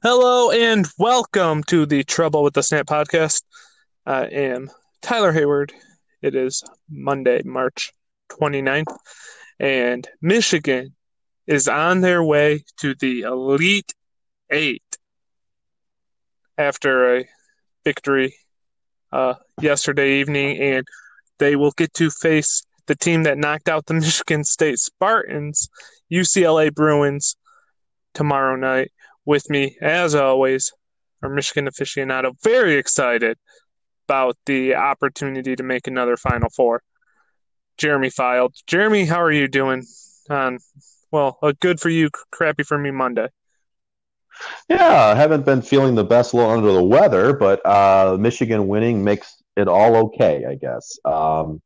Hello and welcome to the Trouble with the Snap podcast. I am Tyler Hayward. It is Monday, March 29th, and Michigan is on their way to the Elite Eight after a victory uh, yesterday evening, and they will get to face the team that knocked out the Michigan State Spartans, UCLA Bruins, tomorrow night with me, as always, our Michigan aficionado. Very excited about the opportunity to make another Final Four. Jeremy Filed. Jeremy, how are you doing on, well, a good for you, crappy for me Monday? Yeah, I haven't been feeling the best, a little under the weather, but uh, Michigan winning makes it all okay, I guess. Um,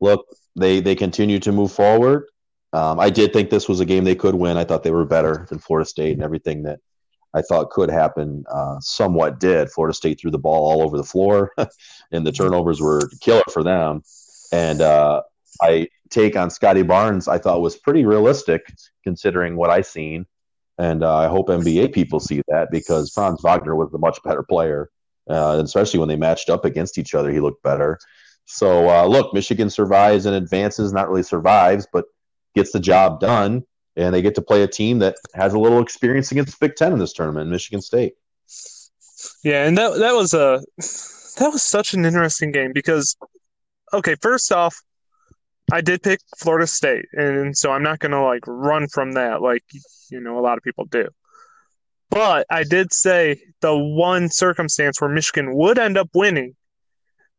look, they they continue to move forward. Um, I did think this was a game they could win. I thought they were better than Florida State and everything that I thought could happen uh, somewhat did. Florida State threw the ball all over the floor, and the turnovers were killer for them. And uh, I take on Scottie Barnes, I thought was pretty realistic considering what I seen. And uh, I hope NBA people see that because Franz Wagner was a much better player, uh, especially when they matched up against each other. He looked better. So uh, look, Michigan survives and advances. Not really survives, but gets the job done and they get to play a team that has a little experience against Big Ten in this tournament, Michigan State. Yeah, and that that was a that was such an interesting game because okay, first off, I did pick Florida State, and so I'm not gonna like run from that like you know a lot of people do. But I did say the one circumstance where Michigan would end up winning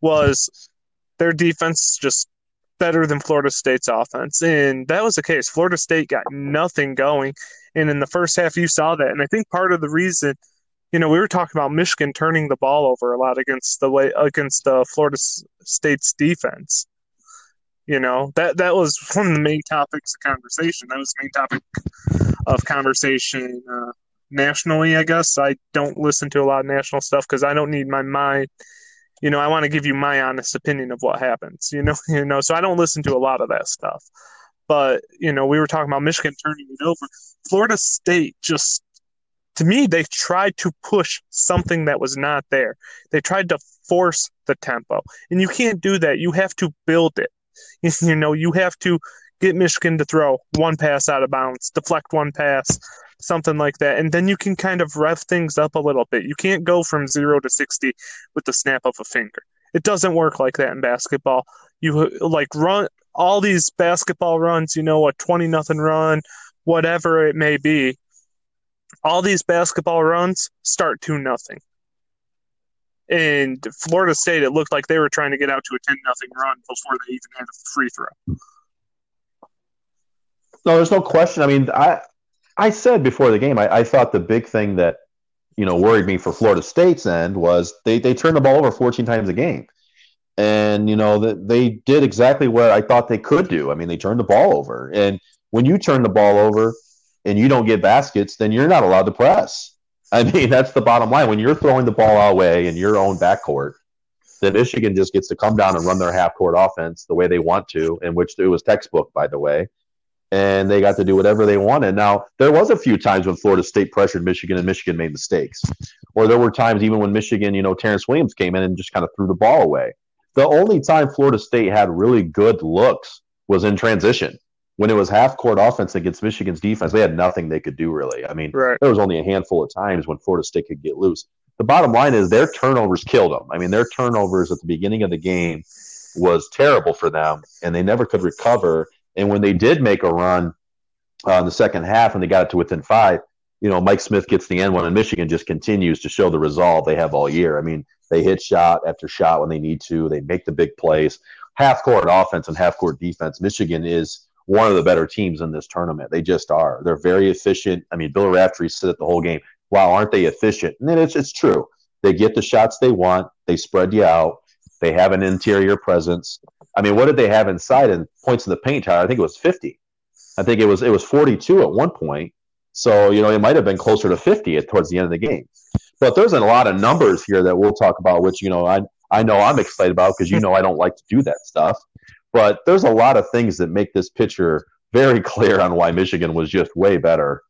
was their defense just better than Florida State's offense. And that was the case. Florida State got nothing going. And in the first half, you saw that. And I think part of the reason, you know, we were talking about Michigan turning the ball over a lot against the way against uh, Florida State's defense. You know that that was one of the main topics of conversation. That was the main topic of conversation uh, nationally. I guess I don't listen to a lot of national stuff because I don't need my mind you know, I want to give you my honest opinion of what happens. You know, you know, so I don't listen to a lot of that stuff. But you know, we were talking about Michigan turning it over. Florida State just, to me, they tried to push something that was not there. They tried to force the tempo, and you can't do that. You have to build it. You know, you have to get Michigan to throw one pass out of bounds, deflect one pass, something like that. And then you can kind of rev things up a little bit. You can't go from zero to 60 with the snap of a finger. It doesn't work like that in basketball. You like run all these basketball runs, you know, a 20 nothing run, whatever it may be. All these basketball runs start 2 nothing. And Florida State, it looked like they were trying to get out to a 10 nothing run before they even had a free throw. No, there's no question. I mean, I I said before the game, I, I, thought the big thing that you know worried me for Florida State's end was they they turned the ball over 14 times a game, and you know that they did exactly what I thought they could do. I mean, they turned the ball over, and when you turn the ball over and you don't get baskets, then you're not allowed to press. I mean, that's the bottom line. When you're throwing the ball away in your own backcourt, then Michigan just gets to come down and run their half court offense the way they want to, in which it was textbook, by the way and they got to do whatever they wanted. Now, there was a few times when Florida State pressured Michigan and Michigan made mistakes. Or there were times even when Michigan, you know, Terrance Williams came in and just kind of threw the ball away. The only time Florida State had really good looks was in transition. When it was half court offense against Michigan's defense, they had nothing they could do really. I mean, right. there was only a handful of times when Florida State could get loose. The bottom line is their turnovers killed them. I mean, their turnovers at the beginning of the game was terrible for them, and they never could recover and when they did make a run uh, in the second half and they got it to within five, you know, Mike Smith gets the end one, and Michigan just continues to show the resolve they have all year. I mean, they hit shot after shot when they need to. They make the big plays. Half court offense and half court defense. Michigan is one of the better teams in this tournament. They just are. They're very efficient. I mean, Bill Raftery said it the whole game. Wow, aren't they efficient? And it's it's true. They get the shots they want. They spread you out. They have an interior presence. I mean, what did they have inside in points in the paint, Tyler? I think it was 50. I think it was it was 42 at one point. So, you know, it might have been closer to 50 towards the end of the game. But there's a lot of numbers here that we'll talk about, which, you know, I, I know I'm excited about because, you know, I don't like to do that stuff. But there's a lot of things that make this picture very clear on why Michigan was just way better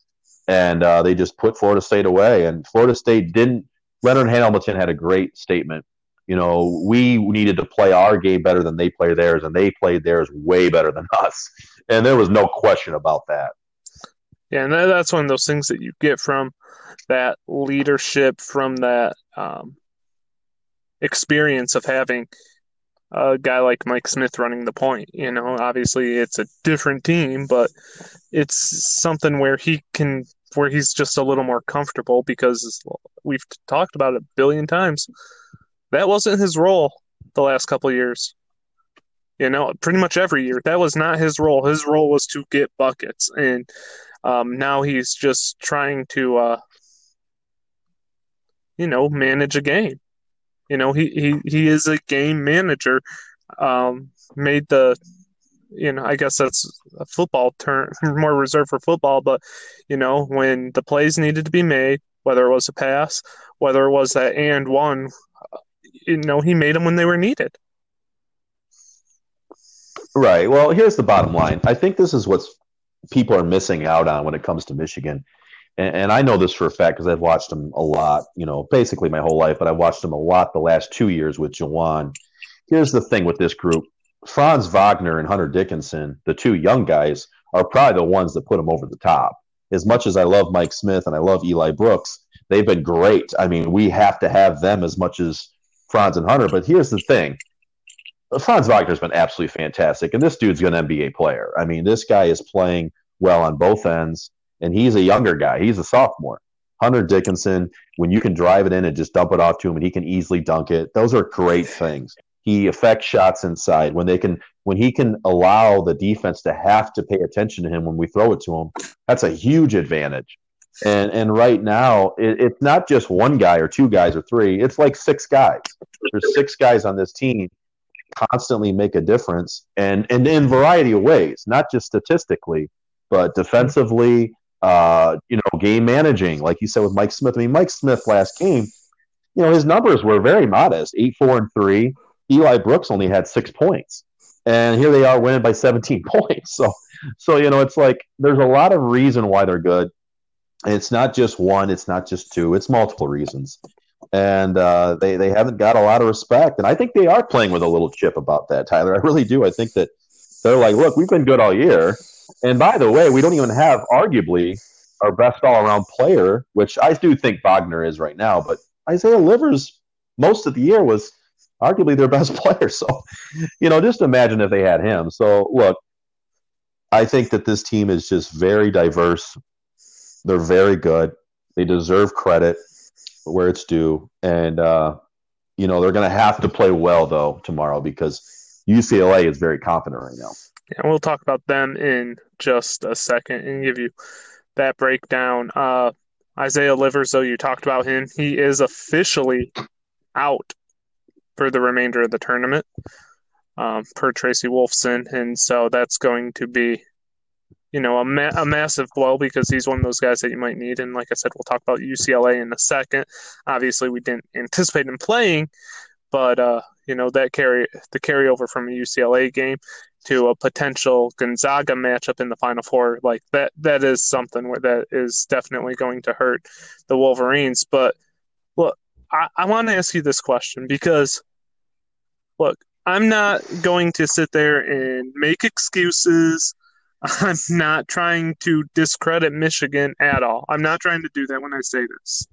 and uh, they just put Florida State away. And Florida State didn't. Leonard Hamilton had a great statement. You know, we needed to play our game better than they played theirs, and they played theirs way better than us. And there was no question about that. Yeah, and that's one of those things that you get from that leadership, from that um, experience of having a guy like Mike Smith running the point. You know, obviously it's a different team, but it's something where he can where he's just a little more comfortable because we've talked about it a billion times. That wasn't his role the last couple years. You know, pretty much every year. That was not his role. His role was to get buckets. And um, now he's just trying to, uh, you know, manage a game. You know, he, he, he is a game manager. Um, made the, you know, I guess that's a football term, more reserved for football, but, you know, when the plays needed to be made, whether it was a pass, whether it was that and one, you know, he made them when they were needed. Right. Well, here's the bottom line. I think this is what people are missing out on when it comes to Michigan and, and I know this for a fact because I've watched them a lot, you know, basically my whole life, but I've watched them a lot the last two years with Juwan. Here's the thing with this group Franz Wagner and Hunter Dickinson, the two young guys, are probably the ones that put them over the top. As much as I love Mike Smith and I love Eli Brooks, they've been great. I mean, we have to have them as much as Franz and Hunter. But here's the thing Franz Wagner's been absolutely fantastic, and this dude's an NBA player. I mean, this guy is playing well on both ends and he's a younger guy. He's a sophomore. Hunter Dickinson, when you can drive it in and just dump it off to him and he can easily dunk it, those are great things. He affects shots inside when they can when he can allow the defense to have to pay attention to him when we throw it to him. That's a huge advantage. And and right now it, it's not just one guy or two guys or three. It's like six guys. There's six guys on this team constantly make a difference and and in variety of ways, not just statistically, but defensively, uh, you know, game managing, like you said with Mike Smith. I mean, Mike Smith last game, you know, his numbers were very modest, eight, four, and three. Eli Brooks only had six points, and here they are winning by 17 points. So, so you know, it's like there's a lot of reason why they're good. It's not just one, it's not just two, it's multiple reasons. And uh, they they haven't got a lot of respect, and I think they are playing with a little chip about that, Tyler. I really do. I think that they're like, look, we've been good all year and by the way, we don't even have arguably our best all around player, which I do think Wagner is right now, but Isaiah Livers most of the year was arguably their best player. So, you know, just imagine if they had him. So, look, I think that this team is just very diverse. They're very good. They deserve credit where it's due. And, uh, you know, they're going to have to play well, though, tomorrow because UCLA is very confident right now. And we'll talk about them in just a second and give you that breakdown. Uh, Isaiah Livers, though you talked about him, he is officially out for the remainder of the tournament um, per Tracy Wolfson, and so that's going to be, you know, a, ma- a massive blow because he's one of those guys that you might need. And like I said, we'll talk about UCLA in a second. Obviously, we didn't anticipate him playing, but uh, you know that carry the carryover from a UCLA game to a potential Gonzaga matchup in the Final Four, like that that is something where that is definitely going to hurt the Wolverines. But look, I, I want to ask you this question because look, I'm not going to sit there and make excuses. I'm not trying to discredit Michigan at all. I'm not trying to do that when I say this.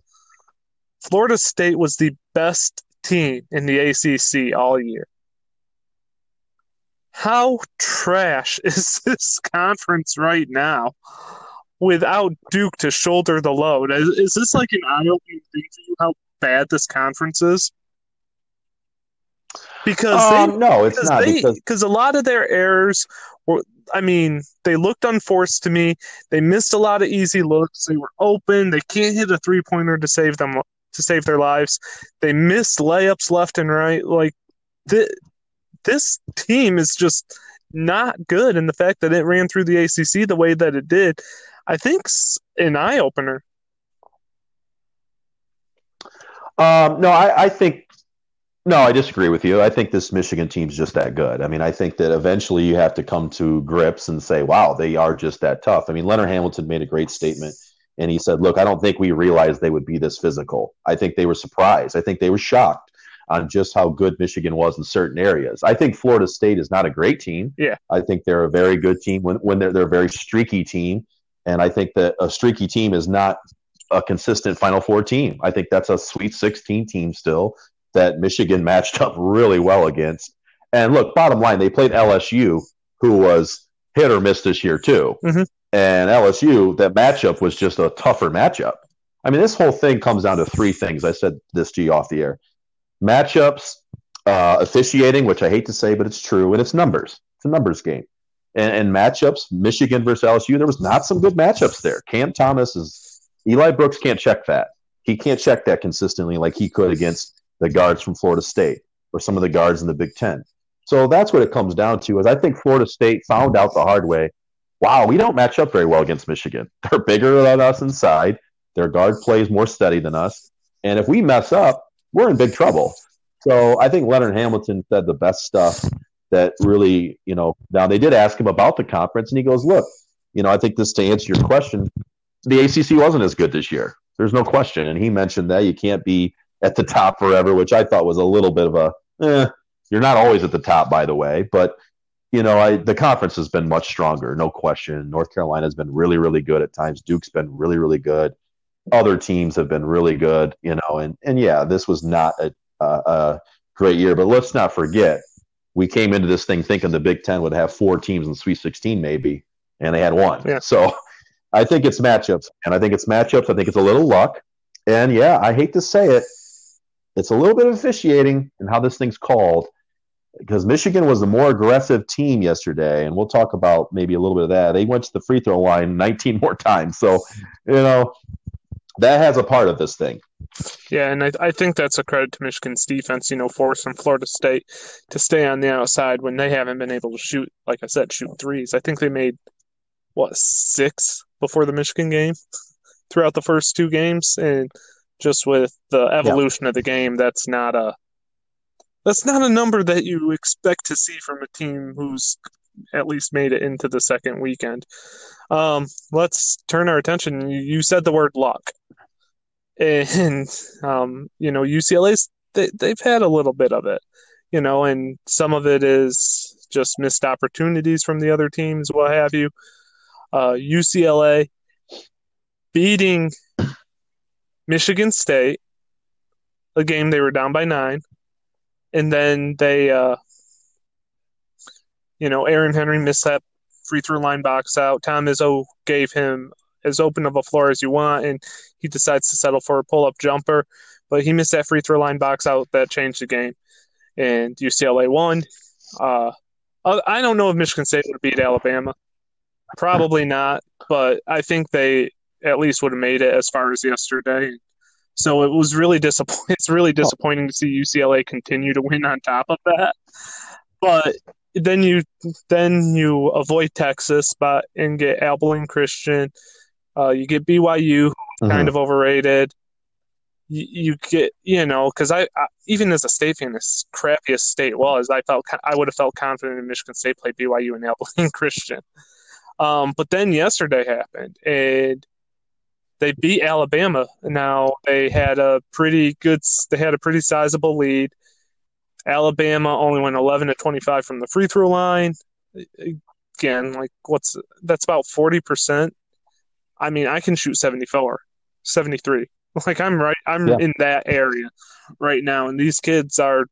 Florida State was the best team in the ACC all year how trash is this conference right now without Duke to shoulder the load? Is, is this like an eye opening thing for you how bad this conference is? Because um, they, no, it's not they, because a lot of their errors were. I mean, they looked unforced to me. They missed a lot of easy looks. They were open. They can't hit a three pointer to save them to save their lives. They missed layups left and right. Like the, this team is just not good. And the fact that it ran through the ACC the way that it did, I think, an eye opener. Um, no, I, I think no, I disagree with you. I think this Michigan team's just that good. I mean, I think that eventually you have to come to grips and say, "Wow, they are just that tough." I mean, Leonard Hamilton made a great statement. And he said, Look, I don't think we realized they would be this physical. I think they were surprised. I think they were shocked on just how good Michigan was in certain areas. I think Florida State is not a great team. Yeah. I think they're a very good team when, when they're, they're a very streaky team. And I think that a streaky team is not a consistent Final Four team. I think that's a Sweet 16 team still that Michigan matched up really well against. And look, bottom line, they played LSU, who was hit or miss this year too. Mhm. And LSU, that matchup was just a tougher matchup. I mean, this whole thing comes down to three things. I said this to you off the air: matchups, uh, officiating, which I hate to say, but it's true, and it's numbers. It's a numbers game. And, and matchups, Michigan versus LSU, there was not some good matchups there. Cam Thomas is Eli Brooks can't check that. He can't check that consistently like he could against the guards from Florida State or some of the guards in the Big Ten. So that's what it comes down to. Is I think Florida State found out the hard way. Wow, we don't match up very well against Michigan. They're bigger than us inside. Their guard plays more steady than us, and if we mess up, we're in big trouble. So I think Leonard Hamilton said the best stuff that really, you know, now they did ask him about the conference, and he goes, Look, you know, I think this to answer your question, the ACC wasn't as good this year. There's no question. And he mentioned that you can't be at the top forever, which I thought was a little bit of a, eh, you're not always at the top, by the way. But, you know, I, the conference has been much stronger, no question. North Carolina's been really, really good at times. Duke's been really, really good. Other teams have been really good, you know, and, and yeah, this was not a, a, a great year. But let's not forget, we came into this thing thinking the Big Ten would have four teams in the Sweet 16, maybe, and they had one. Yeah. So I think it's matchups, and I think it's matchups. I think it's a little luck, and yeah, I hate to say it, it's a little bit of officiating and how this thing's called because Michigan was the more aggressive team yesterday, and we'll talk about maybe a little bit of that. They went to the free throw line 19 more times, so you know that has a part of this thing. Yeah, and I, I think that's a credit to Michigan's defense, you know, forcing Florida State to stay on the outside when they haven't been able to shoot, like I said, shoot threes. I think they made, what, six before the Michigan game throughout the first two games. And just with the evolution of the game, that's not a. That's not a number that you expect to see from a team who's at least made it into the second weekend. Um, let's turn our attention. You, you said the word luck and um, you know UCLA's they, they've had a little bit of it, you know, and some of it is just missed opportunities from the other teams, what have you. Uh, UCLA beating Michigan State, a game they were down by nine, and then they, uh, you know, Aaron Henry missed that free throw line box out. Tom Izzo gave him as open of a floor as you want, and he decides to settle for a pull up jumper. But he missed that free throw line box out that changed the game, and UCLA won. Uh, I don't know if Michigan State would beat Alabama. Probably not, but I think they at least would have made it as far as yesterday. So it was really disappointing. It's really disappointing to see UCLA continue to win on top of that. But then you then you avoid Texas, but and get Abilene Christian. Uh, you get BYU, kind Mhm. of overrated. You, you get you know because I, I even as a state fan, as crappy as state was, I felt I would have felt confident in Michigan State play BYU and Abilene Christian. Um, but then yesterday happened, and they beat Alabama. Now they had a pretty good, they had a pretty sizable lead. Alabama only went 11 to 25 from the free throw line. Again, like what's that's about 40%. I mean, I can shoot 74, 73. Like I'm right, I'm Yeah. in that area right now, and these kids are.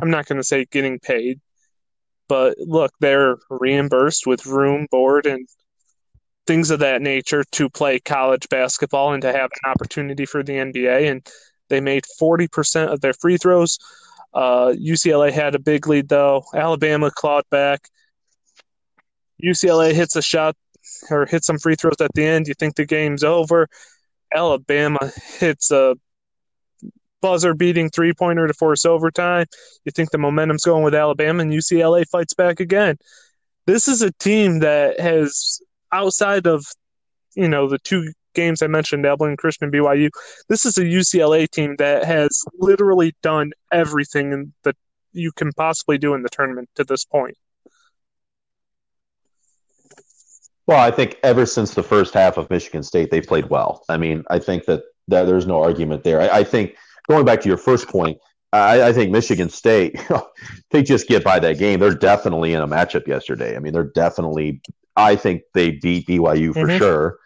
I'm not going to say getting paid, but look, they're reimbursed with room, board, and things of that nature to play college basketball and to have an opportunity for the NBA. And they made 40% of their free throws. Uh, UCLA had a big lead, though. Alabama clawed back. UCLA hits a shot or hits some free throws at the end. You think the game's over. Alabama hits a buzzer beating three pointer to force overtime. You think the momentum's going with Alabama, and UCLA fights back again. This is a team that has, outside of, you know, the two games I mentioned, Abilene Christian BYU, this is a UCLA team that has literally done everything that you can possibly do in the tournament to this point. Well, I think ever since the first half of Michigan State, they played well. I mean, I think that, that there's no argument there. I, I think going back to your first point, I, I think Michigan State, they just get by that game. They're definitely in a matchup yesterday. I mean, they're definitely. I think they beat BYU for mm-hmm. sure,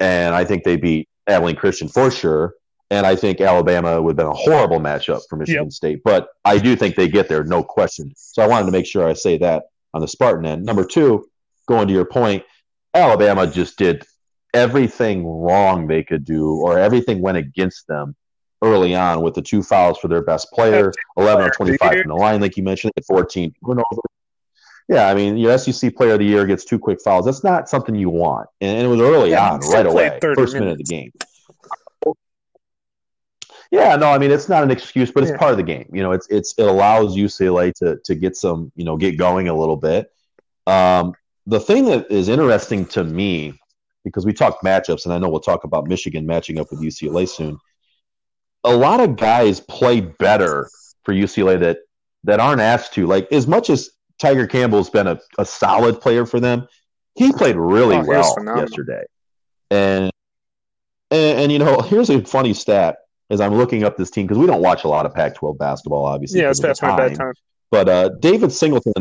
and I think they beat Abilene Christian for sure. And I think Alabama would have been a horrible matchup for Michigan yep. State, but I do think they get there, no question. So I wanted to make sure I say that on the Spartan end. Number two, going to your point, Alabama just did everything wrong they could do, or everything went against them early on with the two fouls for their best player, 11 or 25 from the line, like you mentioned, 14 Yeah, I mean, your SEC player of the year gets two quick fouls. That's not something you want. And it was early yeah, on, right away, first minutes. minute of the game. Yeah, no, I mean it's not an excuse, but it's yeah. part of the game. You know, it's it's it allows UCLA to to get some, you know, get going a little bit. Um, the thing that is interesting to me, because we talked matchups, and I know we'll talk about Michigan matching up with UCLA soon a lot of guys play better for UCLA that that aren't asked to. Like as much as Tyger Campbell's been a, a solid player for them, he played really oh, well yesterday. And, and, and you know, here's a funny stat as I'm looking up this team because we don't watch a lot of Pac-12 basketball, obviously. Yeah, it's past my bedtime. But uh, David Singleton,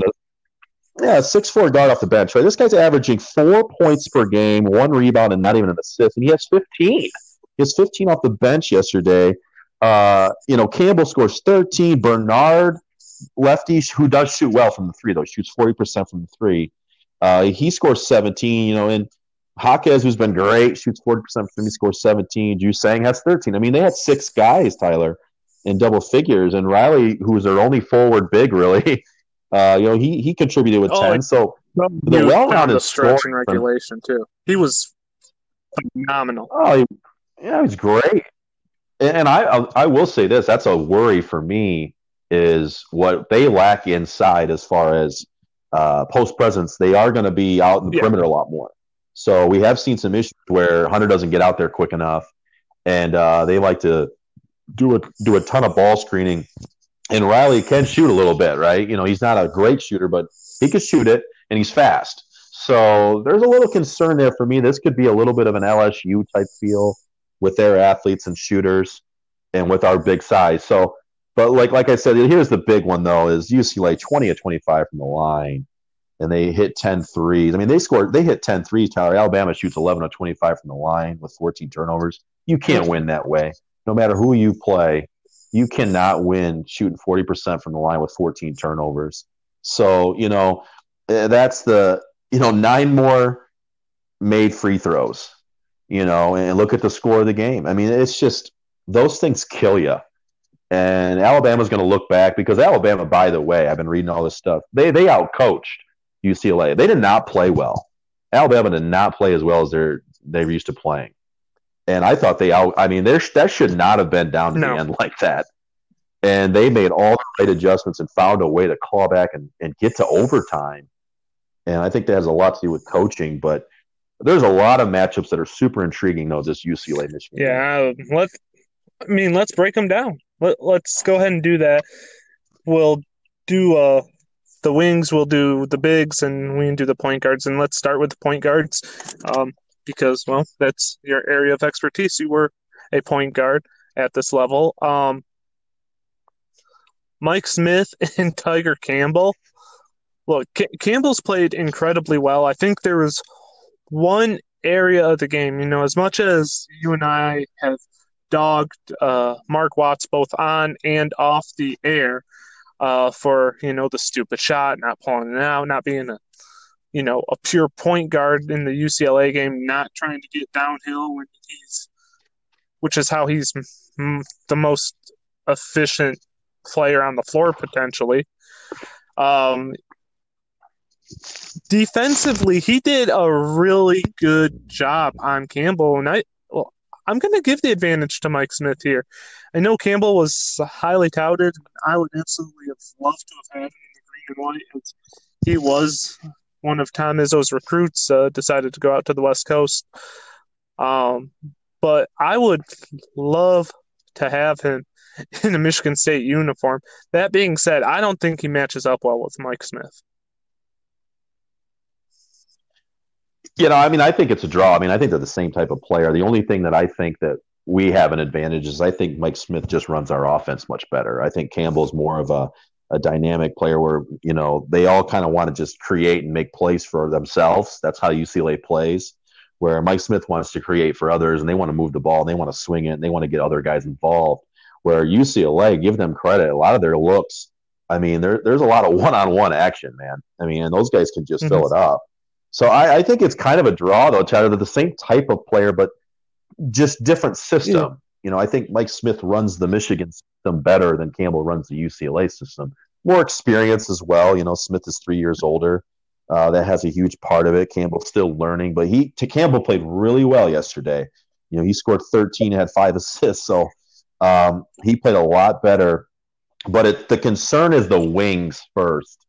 yeah, six four guard off the bench. Right, this guy's averaging four points per game, one rebound, and not even an assist, and he has 15. He has 15 off the bench yesterday. Uh, you know, Campbell scores 13. Bernard, lefty, who does shoot well from the three, though, shoots 40% from the three. Uh, he scores 17, you know, and Jaquez, who's been great, shoots 40% from three, scores 17. Juzang has 13. I mean, they had six guys, Tyler, in double figures. And Riley, who was their only forward big, really, uh, you know, he, he contributed with oh, 10. So the well-rounded stretch and regulation, too. He was phenomenal. Oh, he, yeah, he's great and I I will say this: that's a worry for me is what they lack inside as far as uh, post presence. They are going to be out in the yeah. perimeter a lot more. So we have seen some issues where Hunter doesn't get out there quick enough, and uh, they like to do a do a ton of ball screening. And Riley can shoot a little bit, right? You know, he's not a great shooter, but he can shoot it, and he's fast. So there's a little concern there for me. This could be a little bit of an LSU type feel with their athletes and shooters and with our big size. So, but like like I said, here's the big one though is UCLA 20 of 25 from the line and they hit 10 threes. I mean, they scored they hit 10 threes, Tyler. Alabama shoots 11 of 25 from the line with 14 turnovers. You can't win that way. No matter who you play, you cannot win shooting 40% from the line with 14 turnovers. So, you know, eh, that's the, you know, nine more made free throws you know, and look at the score of the game. I mean, it's just those things kill you. And Alabama's going to look back because Alabama, by the way, I've been reading all this stuff. They they outcoached UCLA. They did not play well. Alabama did not play as well as they're they're used to playing. And I thought they out. I mean, that should not have been down to no. the end like that. And they made all the right adjustments and found a way to claw back and, and get to overtime. And I think that has a lot to do with coaching. But there's a lot of matchups that are super intriguing though. This UCLA Michigan. Yeah, let's. I mean, let's break them down. Let, let's go ahead and do that. We'll do uh the wings. We'll do the bigs, and we can do the point guards. And let's start with the point guards, um, because well, that's your area of expertise. You were a point guard at this level. Um, Mike Smith and Tyger Campbell. Look, C- Campbell's played incredibly well. I think there was one area of the game. You know, as much as you and I have dogged uh, Mark Watts both on and off the air uh, for you know the stupid shot, not pulling it out, not being a you know a pure point guard in the UCLA game, not trying to get downhill when he's, which is how he's the most efficient player on the floor potentially. Um, defensively, he did a really good job on Campbell, and I, well, I'm going to give the advantage to Mike Smith here. I know Campbell was highly touted. I would absolutely have loved to have had him in the green and white. He was one of Tom Izzo's recruits. Uh, decided to go out to the West Coast. Um, but I would love to have him in a Michigan State uniform. That being said, I don't think he matches up well with Mike Smith. You know, I mean, I think it's a draw. I mean, I think they're the same type of player. The only thing that I think that we have an advantage is I think Mike Smith just runs our offense much better. I think Campbell's more of a, a dynamic player where, you know, they all kind of want to just create and make plays for themselves. That's how UCLA plays. Where Mike Smith wants to create for others and they want to move the ball and they want to swing it and they want to get other guys involved. Where UCLA, give them credit, a lot of their looks, I mean, there, there's a lot of one on one action, man. I mean, and those guys can just mm-hmm. fill it up. So I, I, think it's kind of a draw, though, Chad. They're the same type of player, but just different system. Yeah. You know, I think Mike Smith runs the Michigan system better than Campbell runs the UCLA system. More experience as well. You know, Smith is three years older. Uh, that has a huge part of it. Campbell's still learning, but he to Campbell played really well yesterday. You know, he scored 13, had five assists, so um, he played a lot better. But it, the concern is the wings first.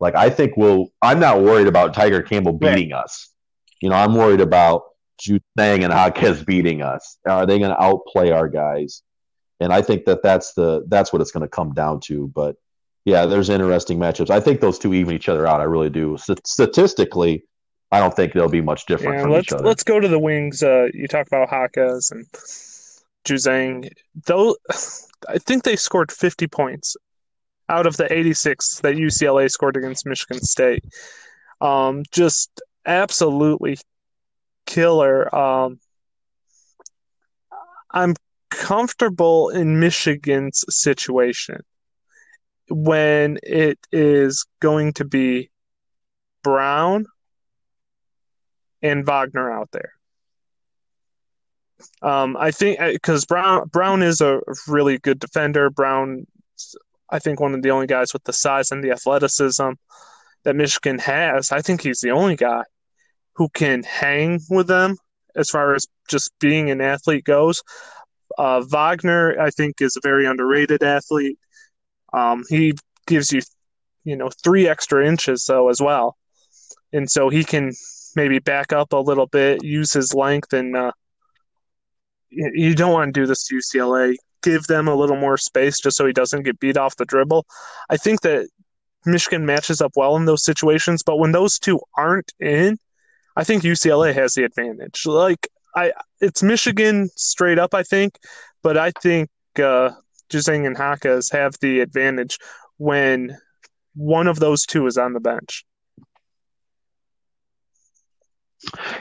Like I think we'll. I'm not worried about Tyger Campbell beating right. us. You know, I'm worried about Juzang and Jaquez beating us. Are they going to outplay our guys? And I think that that's the that's what it's going to come down to. But yeah, there's interesting matchups. I think those two even each other out. I really do. statistically, I don't think they'll be much different yeah, from let's, each other. Let's go to the wings. Uh, you talk about Jaquez and Juzang. Though I think they scored 50 points out of the 86 that UCLA scored against Michigan State. Um, just absolutely killer. Um, I'm comfortable in Michigan's situation when it is going to be Brown and Wagner out there. Um, I think because Brown Brown is a really good defender. Brown I think one of the only guys with the size and the athleticism that Michigan has. I think he's the only guy who can hang with them as far as just being an athlete goes. Uh, Wagner, I think, is a very underrated athlete. Um, he gives you, you know, three extra inches though as well, and so he can maybe back up a little bit, use his length, and uh, you don't want to do this to UCLA give them a little more space just so he doesn't get beat off the dribble. I think that Michigan matches up well in those situations, but when those two aren't in, I think UCLA has the advantage. Like I, it's Michigan straight up, I think, but I think uh, Juzang and Jaquez have the advantage when one of those two is on the bench.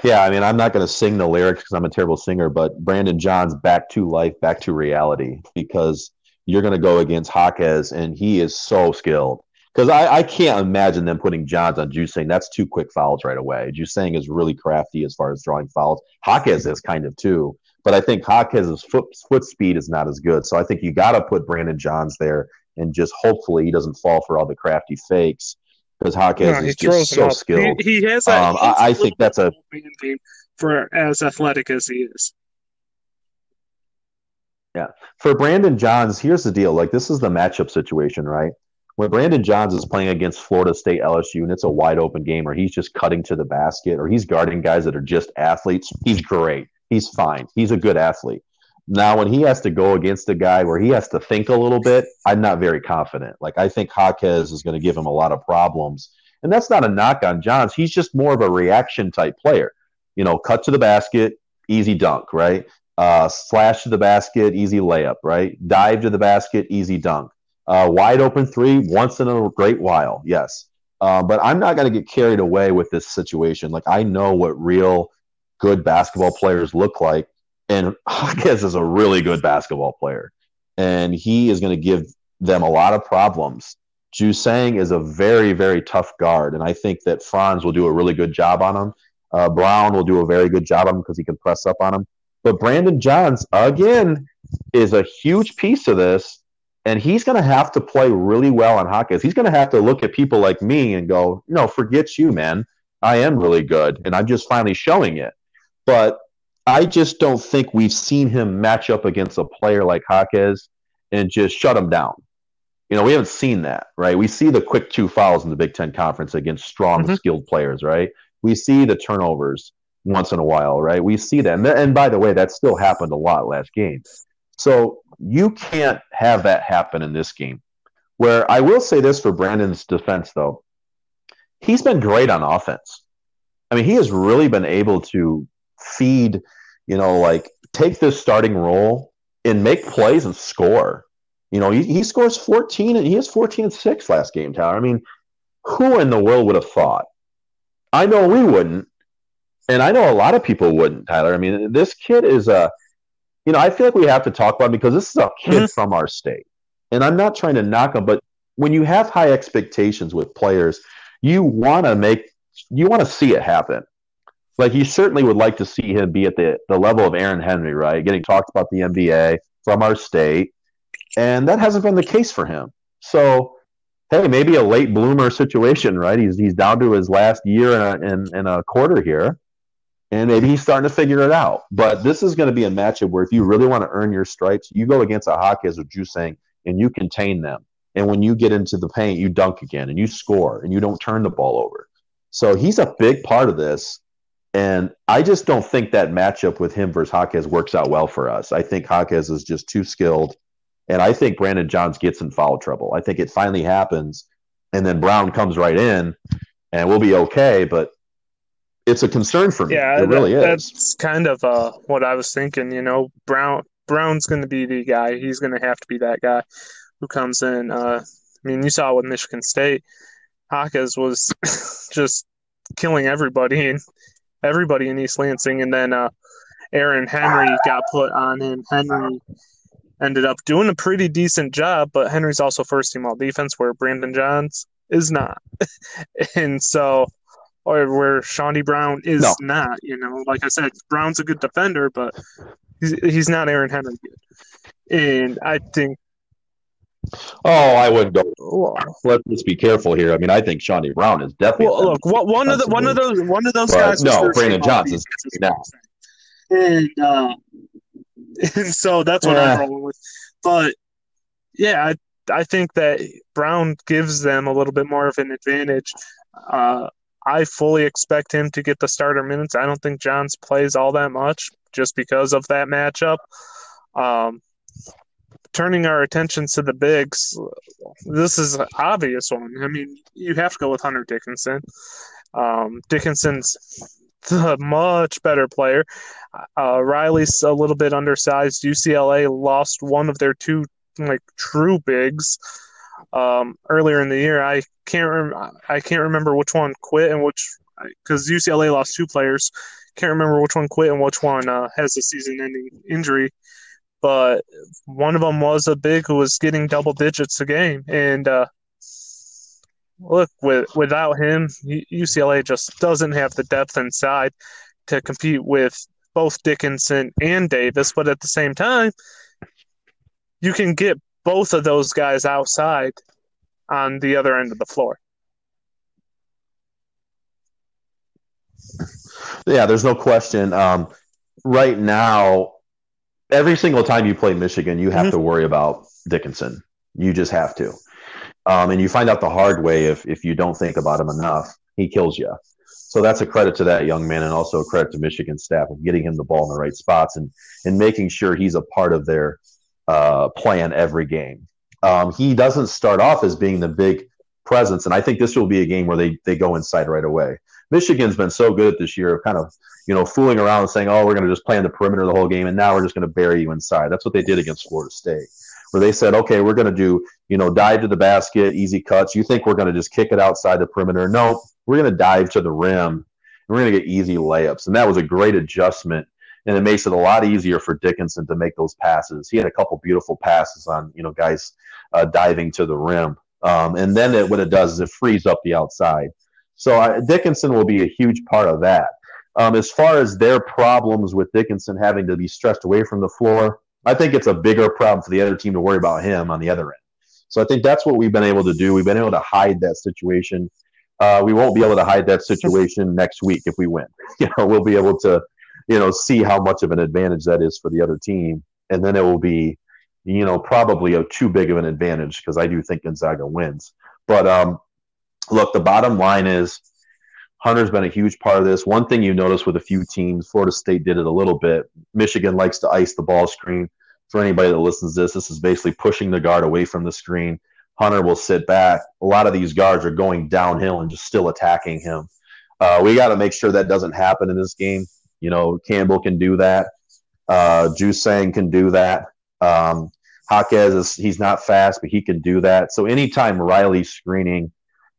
Yeah, I mean, I'm not going to sing the lyrics because I'm a terrible singer, but Brandon Johns back to life, back to reality, because you're going to go against Jaquez, and he is so skilled. Because I, I can't imagine them putting Johns on Juzang. That's two quick fouls right away. Juzang is really crafty as far as drawing fouls. Jaquez is kind of too, but I think Jaquez's foot foot speed is not as good. So I think you got to put Brandon Johns there, and just hopefully he doesn't fall for all the crafty fakes because Jaquez no, is just so skilled. He, he has. A, um, I, I think that's a for as athletic as he is. Yeah, for Brandon Johns, here's the deal. Like this is the matchup situation, right? When Brandon Johns is playing against Florida State LSU and it's a wide open game, or he's just cutting to the basket, or he's guarding guys that are just athletes, he's great. He's fine. He's a good athlete. Now, when he has to go against a guy where he has to think a little bit, I'm not very confident. Like, I think Jaquez is going to give him a lot of problems. And that's not a knock on Johns. He's just more of a reaction type player. You know, cut to the basket, easy dunk, right? Uh, slash to the basket, easy layup, right? Dive to the basket, easy dunk. Uh, wide open three, once in a great while, yes. Uh, but I'm not going to get carried away with this situation. Like, I know what real good basketball players look like and Jaquez is a really good basketball player, and he is going to give them a lot of problems. Juzang is a very, very tough guard, and I think that Franz will do a really good job on him. Uh, Brown will do a very good job on him because he can press up on him. But Brandon Johns, again, is a huge piece of this, and he's going to have to play really well on Jaquez. He's going to have to look at people like me and go, no, forget you, man. I am really good, and I'm just finally showing it. But I just don't think we've seen him match up against a player like Jaquez and just shut him down. You know, we haven't seen that, right? We see the quick two fouls in the Big Ten Conference against strong, mm-hmm. skilled players, right? We see the turnovers once in a while, right? We see that. And, and by the way, that still happened a lot last game. So you can't have that happen in this game. Where I will say this for Brandon's defense, though, he's been great on offense. I mean, he has really been able to feed, you know, like take this starting role and make plays and score. You know, he, he scores 14 and he has 14 and 6 last game, Tyler. I mean, who in the world would have thought? I know we wouldn't. And I know a lot of people wouldn't, Tyler. I mean, this kid is a, you know, I feel like we have to talk about him because this is a kid mm-hmm. from our state. And I'm not trying to knock him, but when you have high expectations with players, you want to make, you want to see it happen. Like you certainly would like to see him be at the, the level of Aaron Henry, right? Getting talked about the NBA from our state. And that hasn't been the case for him. So, hey, maybe a late bloomer situation, right? He's, he's down to his last year and a, in, in a quarter here and maybe he's starting to figure it out. But this is going to be a matchup where if you really want to earn your stripes, you go against a Jaquez or Juzang and you contain them. And when you get into the paint, you dunk again and you score and you don't turn the ball over. So he's a big part of this. And I just don't think that matchup with him versus Jaquez works out well for us. I think Jaquez is just too skilled. And I think Brandon Johns gets in foul trouble. I think it finally happens. And then Brown comes right in and we'll be okay. But it's a concern for me. Yeah, it really is. That's kind of uh, what I was thinking. You know, Brown Brown's going to be the guy. He's going to have to be that guy who comes in. Uh, I mean, you saw with Michigan State, Jaquez was just killing everybody and everybody in East Lansing, and then uh, Aaron Henry got put on him. Henry ended up doing a pretty decent job, but Henry's also first team all defense, where Brandon Johns is not, and so or where Chaundee Brown is no. not. You know, like I said, Brown's a good defender, but he's, he's not Aaron Henry good. And I think. Oh, I wouldn't go. Let's just be careful here. I mean, I think Chaundee Brown is definitely. Well, look, what, one of the one of those one of those but guys. No, Brandon Johnson now. And, uh, and so that's what yeah. I'm rolling with. But yeah, I I think that Brown gives them a little bit more of an advantage. Uh, I fully expect him to get the starter minutes. I don't think Johns plays all that much just because of that matchup. Um, turning our attentions to the bigs, this is an obvious one. I mean, you have to go with Hunter Dickinson. Um, Dickinson's the much better player. Uh, Riley's a little bit undersized. UCLA lost one of their two like true bigs um, earlier in the year. I can't rem- I can't remember which one quit and which because UCLA lost two players. Can't remember which one quit and which one uh, has a season-ending injury. But one of them was a big who was getting double digits a game, and uh, look, with, without him, UCLA just doesn't have the depth inside to compete with both Dickinson and Davis. But at the same time, you can get both of those guys outside on the other end of the floor. Yeah, there's no question. Um, right now, every single time you play Michigan, you have mm-hmm. to worry about Dickinson. You just have to. Um, and you find out the hard way if, if you don't think about him enough. He kills you. So that's a credit to that young man and also a credit to Michigan staff of getting him the ball in the right spots and, and making sure he's a part of their uh, plan every game. Um, he doesn't start off as being the big presence, and I think this will be a game where they they go inside right away. Michigan's been so good this year of kind of you know fooling around and saying, "Oh, we're going to just play on the perimeter the whole game," and now we're just going to bury you inside. That's what they did against Florida State, where they said, "Okay, we're going to do you know dive to the basket, easy cuts. You think we're going to just kick it outside the perimeter? No, we're going to dive to the rim. we're going to get easy layups." And that was a great adjustment and it makes it a lot easier for Dickinson to make those passes. He had a couple beautiful passes on you know guys uh, diving to the rim, um, and then it, what it does is it frees up the outside. So uh, Dickinson will be a huge part of that. Um, as far as their problems with Dickinson having to be stretched away from the floor, I think it's a bigger problem for the other team to worry about him on the other end. So I think that's what we've been able to do. We've been able to hide that situation. Uh, we won't be able to hide that situation next week if we win. You know, we'll be able to you know, see how much of an advantage that is for the other team. And then it will be, you know, probably a too big of an advantage because I do think Gonzaga wins. But um, look, the bottom line is Hunter's been a huge part of this. One thing you notice with a few teams, Florida State did it a little bit. Michigan likes to ice the ball screen. For anybody that listens to this, this is basically pushing the guard away from the screen. Hunter will sit back. A lot of these guards are going downhill and just still attacking him. Uh, we got to make sure that doesn't happen in this game. You know, Campbell can do that. Uh, Juzang can do that. Um, Jaquez is he's not fast, but he can do that. So anytime Riley's screening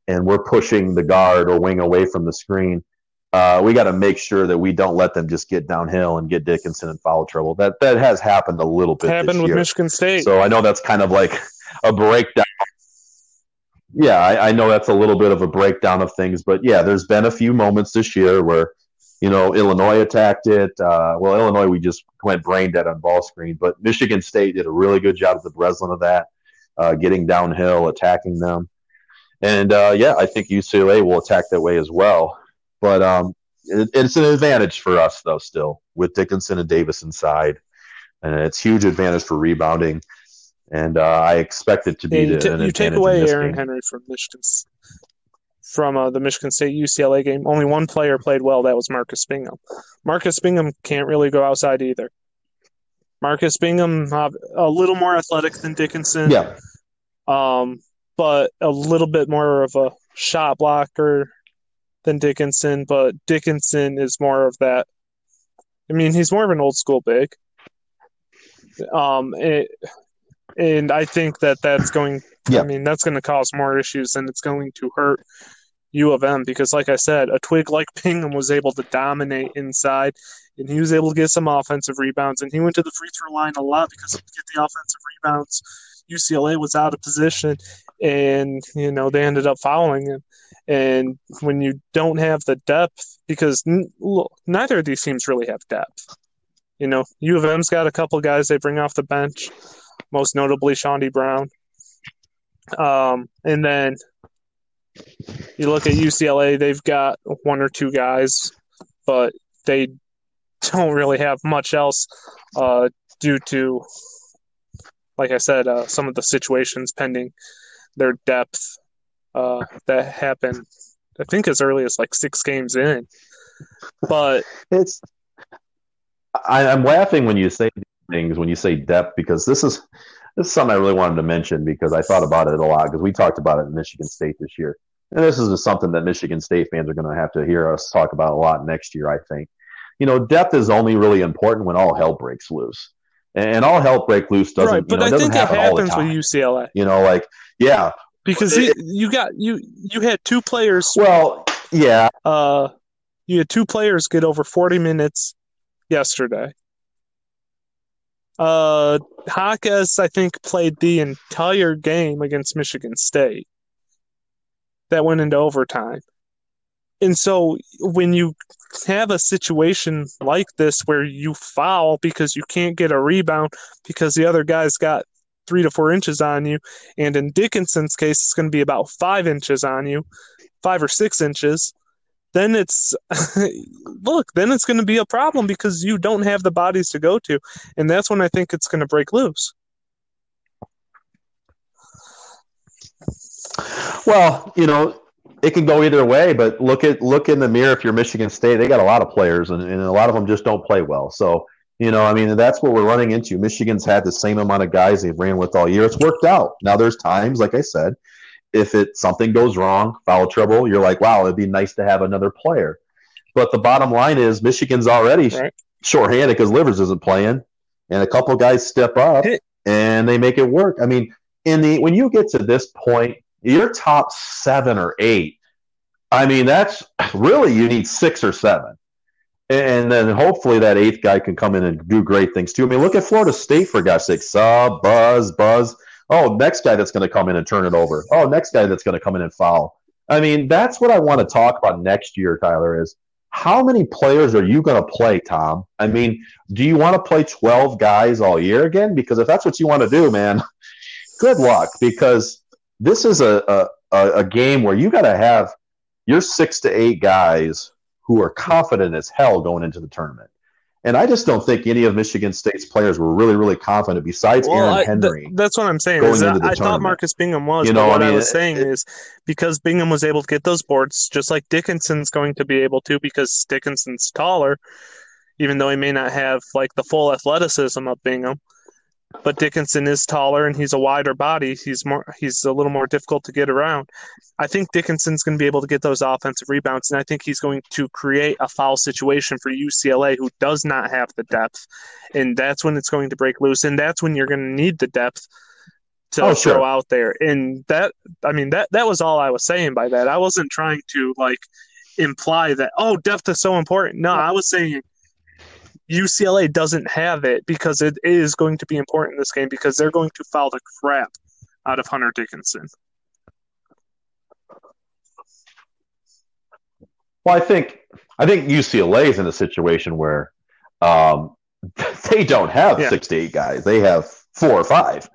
and we're pushing the guard or wing away from the screen, uh, we got to make sure that we don't let them just get downhill and get Dickinson in foul trouble. That that has happened a little bit. Happened with year. Michigan State. So I know that's kind of like a breakdown. Yeah, I, I know that's a little bit of a breakdown of things, but yeah, there's been a few moments this year where you know, Illinois attacked it. Uh, well, Illinois, we just went brain dead on ball screen, but Michigan State did a really good job at the Breslin of that, uh, getting downhill, attacking them. And uh, yeah, I think UCLA will attack that way as well. But um, it, it's an advantage for us, though, still with Dickinson and Davis inside. And it's huge advantage for rebounding. And uh, I expect it to be you, t- you take away Aaron game. Henry from Michigan from uh, the Michigan State UCLA game. Only one player played well. That was Marcus Bingham. Marcus Bingham can't really go outside either. Marcus Bingham uh, a little more athletic than Dickinson. Yeah. Um, but a little bit more of a shot blocker than Dickinson. But Dickinson is more of that. I mean, he's more of an old school big. Um, it, and I think that that's going. Yeah. I mean, that's going to cause more issues than it's going to hurt U of M because, like I said, a twig like Bingham was able to dominate inside, and he was able to get some offensive rebounds, and he went to the free throw line a lot because he could get the offensive rebounds. UCLA was out of position, and you know they ended up fouling him. And when you don't have the depth, because n- look, neither of these teams really have depth. You know, U of M's got a couple guys they bring off the bench, most notably Chaundee Brown. Um, and then you look at UCLA, they've got one or two guys, but they don't really have much else uh, due to, like I said, uh, some of the situations pending their depth uh, that happened, I think, as early as like six games in. But it's, I, am laughing when you say things, when you say depth, because this is. This is something I really wanted to mention because I thought about it a lot because we talked about it in Michigan State this year and this is something that Michigan State fans are going to have to hear us talk about a lot next year, I think. You know, depth is only really important when all hell breaks loose. And all hell break loose doesn't, right, but you know, I doesn't think happen it happens with UCLA. You know, like, yeah. Because it, you got you you had two players Well, yeah. Uh you had two players get over 40 minutes yesterday. Uh Jaquez, I think, played the entire game against Michigan State that went into overtime. And so when you have a situation like this where you foul because you can't get a rebound because the other guy's got three to four inches on you, and in Dickinson's case, it's going to be about five inches on you, five or six inches. Then it's look, then it's going to be a problem because you don't have the bodies to go to, and that's when I think it's going to break loose. Well, you know, it can go either way, but look at look in the mirror if you're Michigan State. They got a lot of players, and, and a lot of them just don't play well. So, you know, I mean, that's what we're running into. Michigan's had the same amount of guys they've ran with all year. It's worked out. Now, there's times, like I said, if it something goes wrong, foul trouble, you're like, wow, it'd be nice to have another player. But the bottom line is, Michigan's already right. shorthanded because Livers isn't playing, and a couple guys step up and they make it work. I mean, in the when you get to this point your top seven or eight, I mean, that's really you need six or seven. And then hopefully that eighth guy can come in and do great things too. I mean, look at Florida State for God's sake. Sub, buzz, buzz. Oh, next guy that's going to come in and turn it over. Oh, next guy that's going to come in and foul. I mean, that's what I want to talk about next year, Tyler, is how many players are you going to play, Tom? I mean, do you want to play 12 guys all year again? Because if that's what you want to do, man, good luck because this is a, a, a game where you got to have your six to eight guys who are confident as hell going into the tournament. And I just don't think any of Michigan State's players were really, really confident. Besides well, Aaron Henry, th- that's what I'm saying. I, I thought Marcus Bingham was. You know, what I, mean, I was saying it, is because Bingham was able to get those boards, just like Dickinson's going to be able to, because Dickinson's taller, even though he may not have like the full athleticism of Bingham. But Dickinson is taller and he's a wider body. He's more he's a little more difficult to get around. I think Dickinson's going to be able to get those offensive rebounds, and I think he's going to create a foul situation for UCLA, who does not have the depth, and that's when it's going to break loose, and that's when you're going to need the depth to Oh, throw sure. out there. And that, I mean, that that was all I was saying by that. I wasn't trying to like imply that oh, depth is so important. No, I was saying UCLA doesn't have it because it is going to be important in this game because they're going to foul the crap out of Hunter Dickinson. Well, I think I think UCLA is in a situation where um, they don't have Yeah. six to eight guys; they have four or five,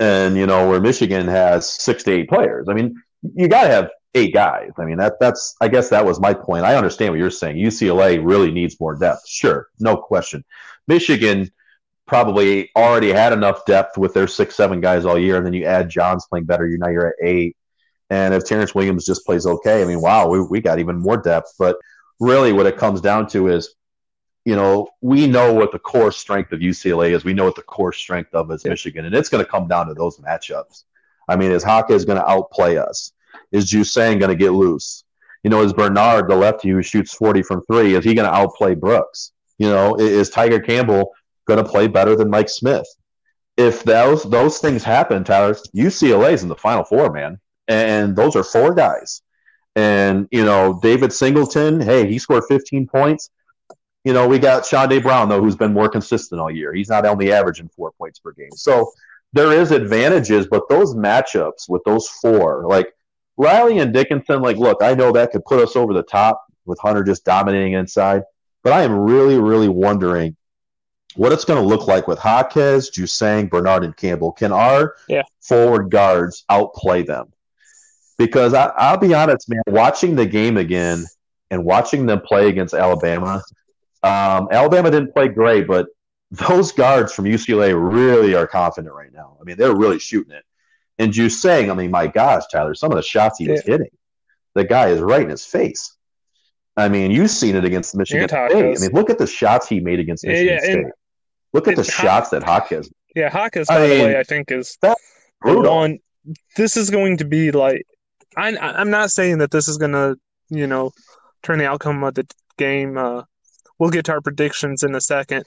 and you know where Michigan has six to eight players. I mean, you got to have eight guys. I mean, that that's I guess that was my point. I understand what you're saying. UCLA really needs more depth. Sure, no question. Michigan probably already had enough depth with their six, seven guys all year, and then you add Johns playing better. You now you're at eight. And if Terrance Williams just plays okay, I mean, wow, we, we got even more depth. But really, what it comes down to is, you know, we know what the core strength of UCLA is. We know what the core strength of is Yeah. Michigan, and it's going to come down to those matchups. I mean, is Jaquez is going to outplay us? Is Juzang going to get loose? You know, is Bernard the lefty who shoots forty from three? Is he going to outplay Brooks? You know, is Tyger Campbell going to play better than Mike Smith? If those those things happen, Tyler, UCLA's in the Final Four, man and those are four guys. And you know, David Singleton, hey, he scored 15 points. You know, we got Chaundee Brown though, who's been more consistent all year. He's not only averaging four points per game. So there is advantages, but those matchups with those four, like Riley and Dickinson, like, look, I know that could put us over the top with Hunter just dominating inside, but I am really, really wondering what it's going to look like with Jaquez, Juzang, Bernard, and Campbell. Can our Yeah. forward guards outplay them? Because I, I'll be honest, man, watching the game again and watching them play against Alabama, um, Alabama didn't play great, but those guards from UCLA really are confident right now. I mean, they're really shooting it. And you saying, I mean, my gosh, Tyler, some of the shots he was hitting, the guy is right in his face. I mean, you've seen it against Michigan State. I mean, look at the shots he made against Michigan yeah, and- State. Look at the shots that Hawkins. Yeah, Hawkins, I by the mean, way, I think is Brutal. one. This is going to be like, I, I'm not saying that this is going to, you know, turn the outcome of the game. Uh, we'll get to our predictions in a second.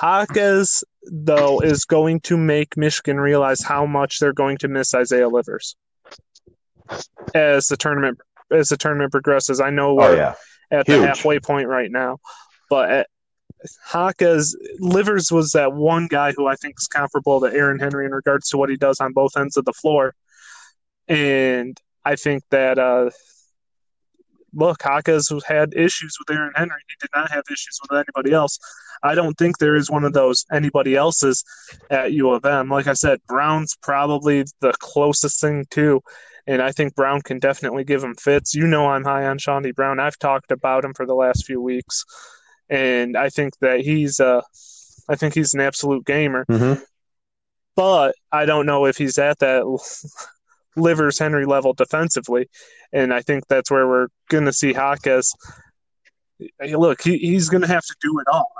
Jaquez, though, is going to make Michigan realize how much they're going to miss Isaiah Livers as the tournament as the tournament progresses. I know Oh we're yeah, at the halfway point right now. But at, Haka's Livers was that one guy who I think is comparable to Aaron Henry in regards to what he does on both ends of the floor. And I think that uh look, Haka's had issues with Aaron Henry. He did not have issues with anybody else. I don't think there is one of those anybody else's at U of M. Like I said, Brown's probably the closest thing to and I think Brown can definitely give him fits. You know, I'm high on Chaundee Brown. I've talked about him for the last few weeks, and I think that he's uh, I think he's an absolute gamer. Mhm. But I don't know if he's at that Livers Henry level defensively, and I think that's where we're going to see Jaquez. Hey, look, he, he's going to have to do it all.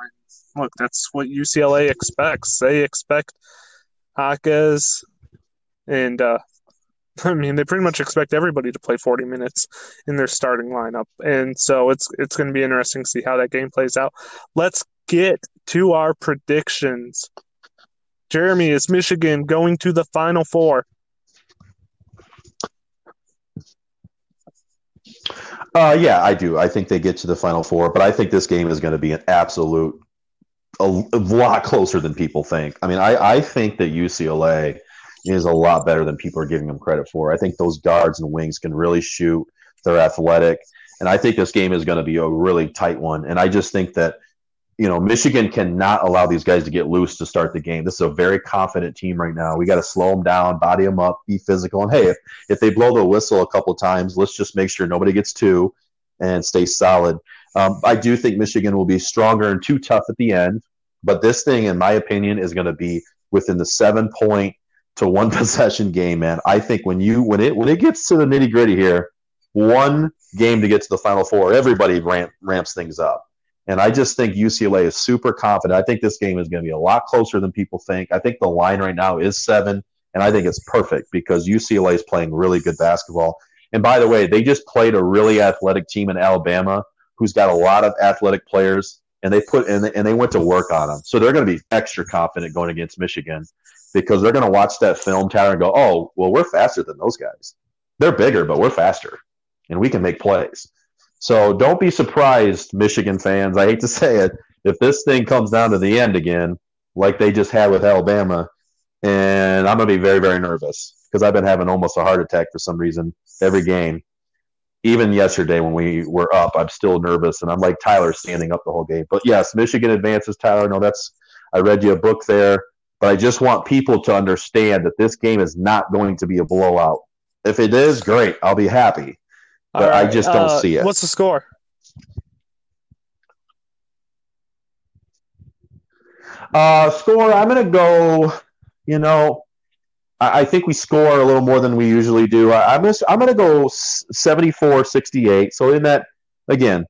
Look, that's what UCLA expects. They expect Jaquez, and uh, I mean, they pretty much expect everybody to play 40 minutes in their starting lineup, and so it's it's going to be interesting to see how that game plays out. Let's get to our predictions. Jeremy, is Michigan going to the Final Four? Uh, yeah, I do. I think they get to the final four, but I think this game is going to be an absolute a, a lot closer than people think. I mean, I, I think that UCLA is a lot better than people are giving them credit for. I think those guards and wings can really shoot. They're athletic, and I think this game is going to be a really tight one. And I just think that you know Michigan cannot allow these guys to get loose to start the game. This is a very confident team right now. We got to slow them down, body them up, be physical, and hey, if if they blow the whistle a couple times, let's just make sure nobody gets two and stay solid. Um, I do think Michigan will be stronger and too tough at the end, but this thing, in my opinion, is going to be within the seven point to one possession game. Man, I think when you when it when it gets to the nitty gritty here, one game to get to the final four, everybody ramp, ramps things up. And I just think UCLA is super confident. I think this game is going to be a lot closer than people think. I think the line right now is seven, and I think it's perfect because UCLA is playing really good basketball. And by the way, they just played a really athletic team in Alabama who's got a lot of athletic players, and they put and they, and they went to work on them. So they're going to be extra confident going against Michigan because they're going to watch that film, tower and go, "Oh, well, we're faster than those guys. They're bigger, but we're faster, and we can make plays." So don't be surprised, Michigan fans. I hate to say it, if this thing comes down to the end again, like they just had with Alabama, and I'm to be very, very nervous because I've been having almost a heart attack for some reason every game. Even yesterday when we were up, I'm still nervous, and I'm like Tyler standing up the whole game. But yes, Michigan advances. Tyler, no, that's I read you a book there, but I just want people to understand that this game is not going to be a blowout. If it is, great, I'll be happy. But right, I just don't uh, see it. What's the score? Uh, score, I'm going to go, you know, I, I, think we score a little more than we usually do. I, am going to I'm gonna go 74 68. So, in that, again,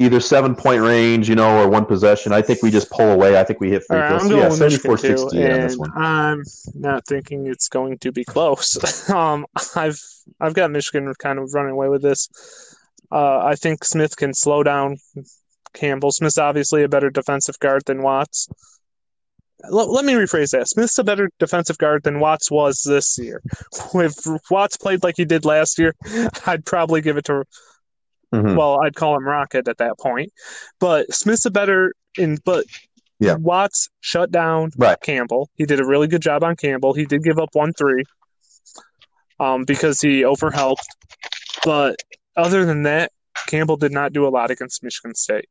either seven point range, you know, or one possession. I think we just pull away. I think we hit free. Right, yeah, 74 68 on this one. I'm not thinking it's going to be close. um, I've I've got Michigan kind of running away with this. Uh, I think Smith can slow down Campbell. Smith's obviously a better defensive guard than Watts. L- let me rephrase that. Smith's a better defensive guard than Watts was this year. If Watts played like he did last year, I'd probably give it to. Mm-hmm. Well, I'd call him Rocket at that point. But Smith's a better in. But yeah. Watts shut down right. Campbell. He did a really good job on Campbell. He did give up one three um, because he overhelped. But other than that, Campbell did not do a lot against Michigan State.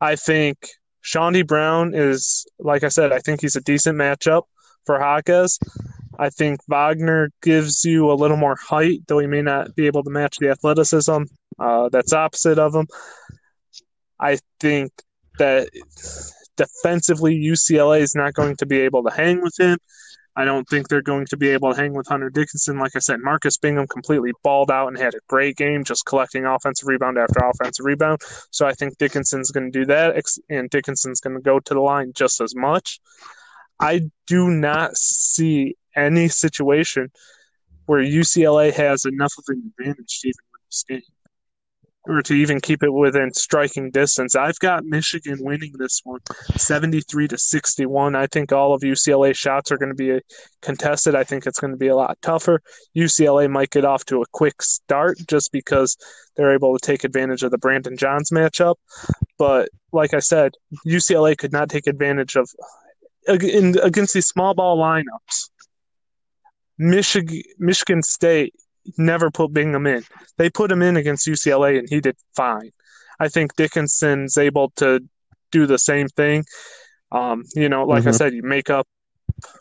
I think Chaundee Brown is, like I said, I think he's a decent matchup for Jaquez. I think Wagner gives you a little more height, though he may not be able to match the athleticism uh, that's opposite of him. I think that defensively, UCLA is not going to be able to hang with him. I don't think they're going to be able to hang with Hunter Dickinson. Like I said, Marcus Bingham completely balled out and had a great game, just collecting offensive rebound after offensive rebound. So I think Dickinson's going to do that, and Dickinson's going to go to the line just as much. I do not see any situation where UCLA has enough of an advantage to even win this game or to even keep it within striking distance. I've got Michigan winning this one 73 to 61. I think all of UCLA shots are going to be uh, contested. I think it's going to be a lot tougher. UCLA might get off to a quick start just because they're able to take advantage of the Brandon Johns matchup. But like I said, UCLA could not take advantage of uh, in, against these small ball lineups. Michigan Michigan State never put Bingham in. They put him in against UCLA and he did fine. I think Dickinson's able to do the same thing. Um, you know, like mm-hmm. I said, you make up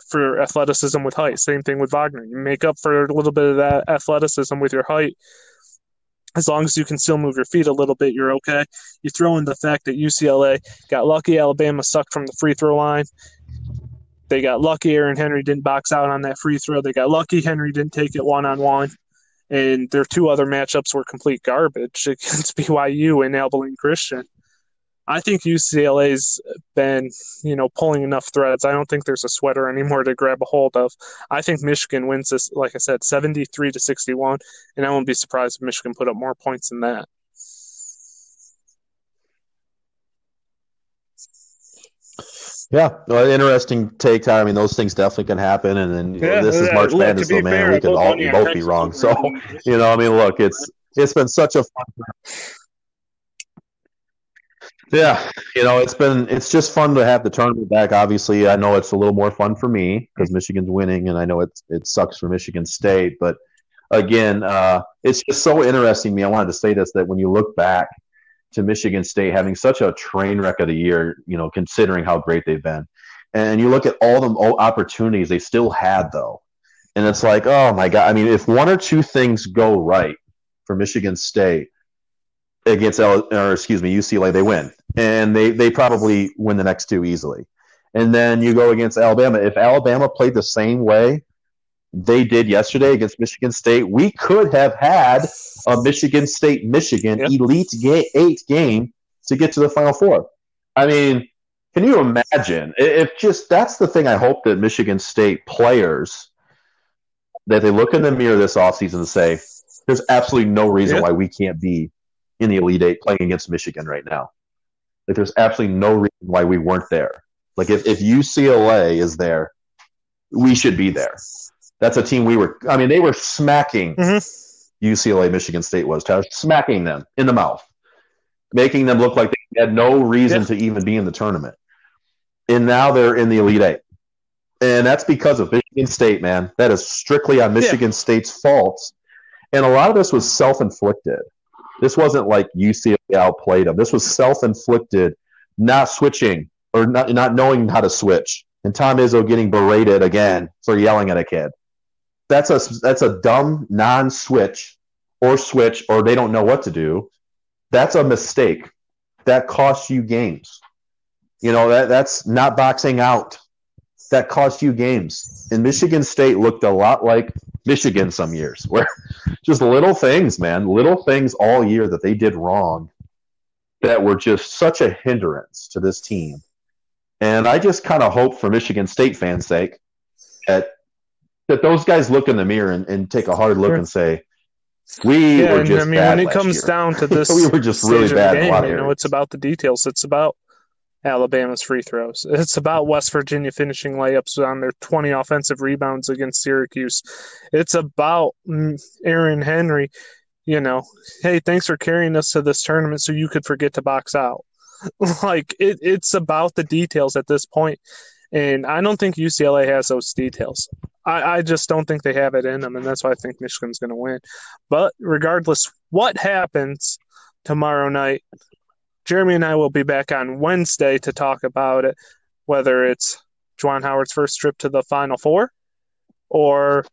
for athleticism with height. Same thing with Wagner. You make up for a little bit of that athleticism with your height. As long as you can still move your feet a little bit, you're okay. You throw in the fact that UCLA got lucky, Alabama sucked from the free throw line. They got lucky, Aaron Henry didn't box out on that free throw. They got lucky, Henry didn't take it one on one and their two other matchups were complete garbage against BYU and Abilene Christian. I think UCLA's been, you know, pulling enough threads. I don't think there's a sweater anymore to grab a hold of. I think Michigan wins this, like I said, 73 to 61, and I won't be surprised if Michigan put up more points than that. Yeah, well, interesting take. I mean, those things definitely can happen, and then yeah, know, this is March Madness, so man, fair, we can all both be wrong. So, you know, I mean, look, it's it's been such a fun. Yeah, you know, it's been it's just fun to have the tournament back. Obviously, I know it's a little more fun for me because Michigan's winning, and I know it it sucks for Michigan State, but again, uh, it's just so interesting. Me, I wanted to say this that when you look back to Michigan State having such a train wreck of the year, you know, considering how great they've been. And you look at all the opportunities they still had, though. And it's like, oh my God. I mean, if one or two things go right for Michigan State against, L, or excuse me, UCLA, they win. And they, they probably win the next two easily. And then you go against Alabama. If Alabama played the same way they did yesterday against Michigan State, we could have had a Michigan State Michigan yep. Elite ga- Eight game to get to the Final Four. I mean, can you imagine if just that's the thing I hope that Michigan State players that they look in the mirror this offseason and say, there's absolutely no reason yeah. why we can't be in the Elite Eight playing against Michigan right now. Like there's absolutely no reason why we weren't there. Like if, if UCLA is there, we should be there. That's a team we were I mean, they were smacking mm-hmm. UCLA Michigan State was Tyler, smacking them in the mouth, making them look like they had no reason yeah. to even be in the tournament and now they're in the Elite Eight. And that's because of Michigan State, man. That is strictly on Michigan yeah. State's faults. And a lot of this was self inflicted. This wasn't like UCLA outplayed them. This was self inflicted, not switching or not, not knowing how to switch. And Tom Izzo getting berated again for yelling at a kid. That's a, that's a dumb non switch or switch or they don't know what to do. That's a mistake. That costs you games. You know, that that's not boxing out. That costs you games. And Michigan State looked a lot like Michigan some years, where just little things, man, little things all year that they did wrong that were just such a hindrance to this team. And I just kind of hope for Michigan State fans' sake that that those guys look in the mirror and, and take a hard look sure. and say, we yeah, were just I mean, when it comes year. down to this, we were just really bad. Game, you know, it's about the details. It's about Alabama's free throws. It's about West Virginia finishing layups on their 20 offensive rebounds against Syracuse. It's about mm, Aaron Henry, you know, hey, thanks for carrying us to this tournament so you could forget to box out. like it, it's about the details at this point. And I don't think UCLA has those details. I, I just don't think they have it in them, and that's why I think Michigan's going to win. But regardless, what happens tomorrow night, Jeremy and I will be back on Wednesday to talk about it, whether it's Juwan Howard's first trip to the Final Four or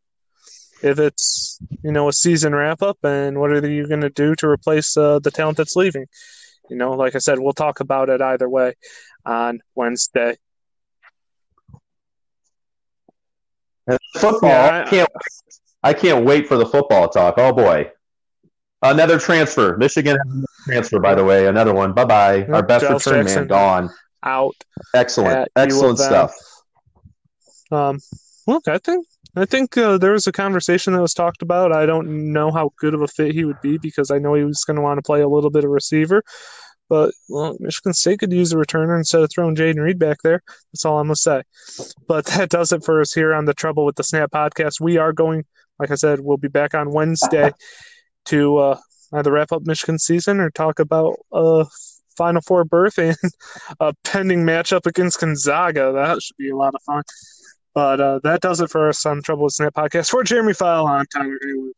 if it's you know a season wrap up and what are you going to do to replace uh, the talent that's leaving you know like i said we'll talk about it either way on wednesday and football yeah, I, can't i can't wait for the football talk oh boy Another transfer. Michigan transfer, by the way. Another one. Bye bye. Our best Giles return Jackson man, gone. Out. Excellent. Excellent stuff. Um, look, I think I think uh, there was a conversation that was talked about. I don't know how good of a fit he would be because I know he was going to want to play a little bit of receiver. But well, Michigan State could use a returner instead of throwing Jayden Reed back there. That's all I'm gonna say. But that does it for us here on the Trouble with the Snap podcast. We are going, like I said, we'll be back on Wednesday to uh, either wrap up Michigan season or talk about a Final Four berth and a pending matchup against Gonzaga. That should be a lot of fun. But uh, that does it for us on Trouble with Snap podcast. For Jeremy File, I'm Tyler Hayward.